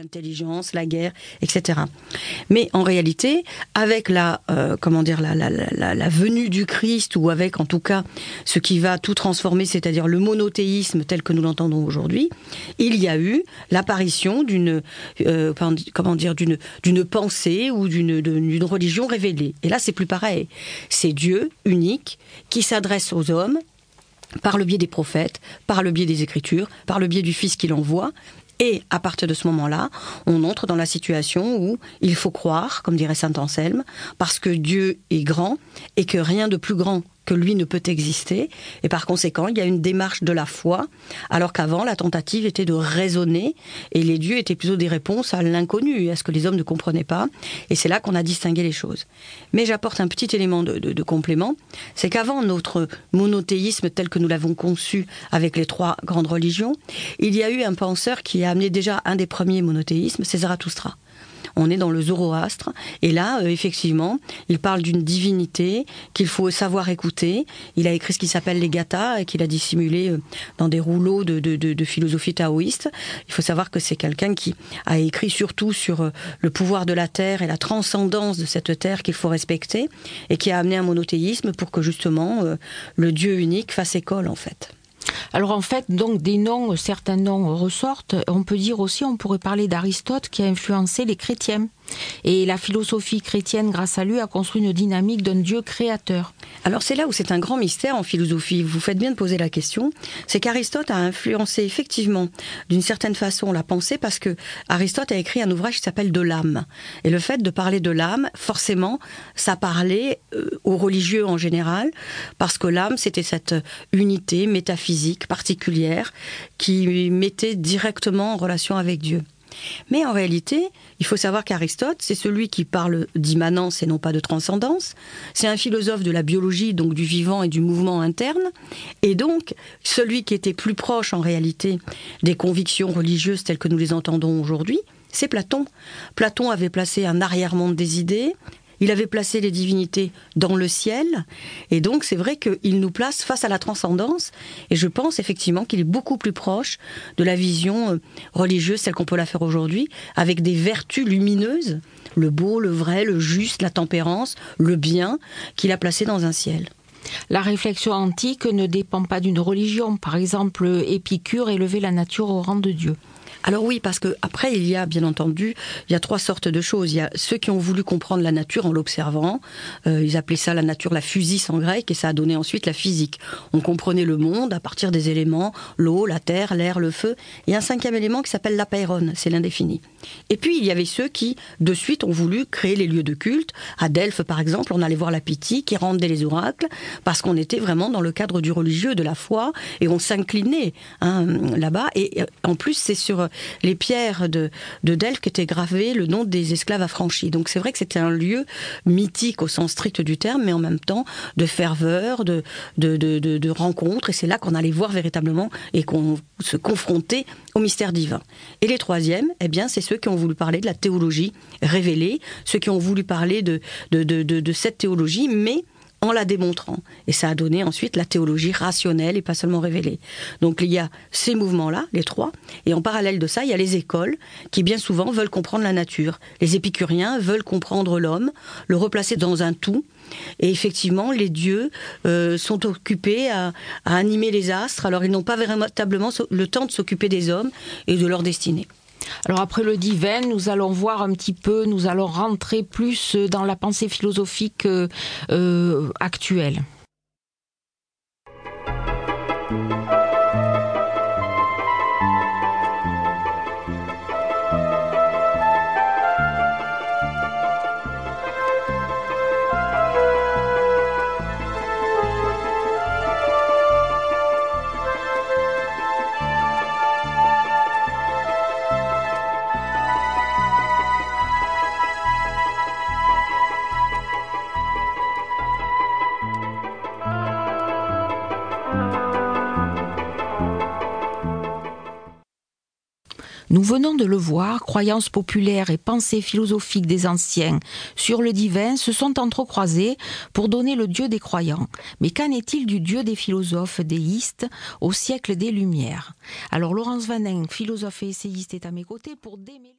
l'intelligence, la guerre, etc. Mais en réalité, avec la euh, comment dire la, venue du Christ ou avec en tout cas ce qui va tout transformer, c'est-à-dire le monothéisme tel que nous l'entendons aujourd'hui, il y a eu l'apparition d'une euh, comment dire d'une d'une pensée ou d'une d'une religion révélée. Et là, c'est plus pareil. C'est Dieu unique qui s'adresse aux hommes par le biais des prophètes, par le biais des Écritures, par le biais du Fils qu'il envoie, et à partir de ce moment-là, on entre dans la situation où il faut croire, comme dirait saint Anselme, parce que Dieu est grand et que rien de plus grand que lui ne peut exister. Et par conséquent, il y a une démarche de la foi, alors qu'avant, la tentative était de raisonner, et les dieux étaient plutôt des réponses à l'inconnu, à ce que les hommes ne comprenaient pas. Et c'est là qu'on a distingué les choses. Mais j'apporte un petit élément de, de complément, c'est qu'avant notre monothéisme tel que nous l'avons conçu avec les trois grandes religions, il y a eu un penseur qui a amené déjà un des premiers monothéismes, c'est Zarathustra on est dans le zoroastre. Et là, euh, effectivement, il parle d'une divinité qu'il faut savoir écouter. Il a écrit ce qui s'appelle les Gathas et qu'il a dissimulé euh, dans des rouleaux de, philosophie taoïste. Il faut savoir que c'est quelqu'un qui a écrit surtout sur euh, le pouvoir de la terre et la transcendance de cette terre qu'il faut respecter et qui a amené un monothéisme pour que justement le Dieu unique fasse école en fait. Alors en fait, donc des noms, certains noms ressortent. On peut dire aussi, on pourrait parler d'Aristote qui a influencé les chrétiens. Et la philosophie chrétienne, grâce à lui, a construit une dynamique d'un Dieu créateur. Alors c'est là où c'est un grand mystère en philosophie. Vous faites bien de poser la question. C'est qu'Aristote a influencé effectivement, d'une certaine façon, la pensée parce que Aristote a écrit un ouvrage qui s'appelle De l'âme. Et le fait de parler de l'âme, forcément, ça parlait euh, aux religieux en général, parce que l'âme, c'était cette unité métaphysique particulière qui mettait directement en relation avec Dieu. Mais en réalité, il faut savoir qu'Aristote, c'est celui qui parle d'immanence et non pas de transcendance. C'est un philosophe de la biologie, donc du vivant et du mouvement interne. Et donc, celui qui était plus proche en réalité des convictions religieuses telles que nous les entendons aujourd'hui, c'est Platon. Platon avait placé un arrière-monde des idées, il avait placé les divinités dans le ciel, et donc c'est vrai qu'il nous place face à la transcendance, et je pense effectivement qu'il est beaucoup plus proche de la vision euh, religieuse, celle qu'on peut la faire aujourd'hui, avec des vertus lumineuses, le beau, le vrai, le juste, la tempérance, le bien, qu'il a placé dans un ciel. La réflexion antique ne dépend pas d'une religion. Par exemple, Épicure élevait la nature au rang de Dieu. Alors oui, parce que après il y a bien entendu, il y a trois sortes de choses. Il y a ceux qui ont voulu comprendre la nature en l'observant. Euh, ils appelaient ça la nature la physis en grec, et ça a donné ensuite la physique. On comprenait le monde à partir des éléments l'eau, la terre, l'air, le feu. Et un cinquième élément qui s'appelle l'apeiron, c'est l'indéfini. Et puis il y avait ceux qui de suite ont voulu créer les lieux de culte. À Delphes par exemple, on allait voir la Pythie qui rendait les oracles parce qu'on était vraiment dans le cadre du religieux, de la foi, et on s'inclinait hein, là-bas. Et en plus c'est sur les pierres de, de Delphes étaient gravées le nom des esclaves affranchis. Donc c'est vrai que c'était un lieu mythique au sens strict du terme, mais en même temps de ferveur, de, de, de, de. Et c'est là qu'on allait voir véritablement et qu'on se confrontait au mystère divin. Et les troisièmes, eh bien, c'est ceux qui ont voulu parler de la théologie révélée, ceux qui ont voulu parler de, de, de cette théologie, mais en la démontrant. Et ça a donné ensuite la théologie rationnelle et pas seulement révélée. Donc il y a ces mouvements-là, les trois, et en parallèle de ça, il y a les écoles qui bien souvent veulent comprendre la nature. Les épicuriens veulent comprendre l'homme, le replacer dans un tout. Et effectivement, les dieux euh, sont occupés à, à animer les astres, alors ils n'ont pas véritablement le temps de s'occuper des hommes et de leur destinée. Alors après le divin, nous allons voir un petit peu, nous allons rentrer plus dans la pensée philosophique euh, actuelle. Nous venons de le voir, croyances populaires et pensées philosophiques des anciens sur le divin se sont entrecroisées pour donner le Dieu des croyants. Mais qu'en est-il du Dieu des philosophes déistes au siècle des Lumières? Alors Laurence Vanin, philosophe et essayiste, est à mes côtés pour démêler...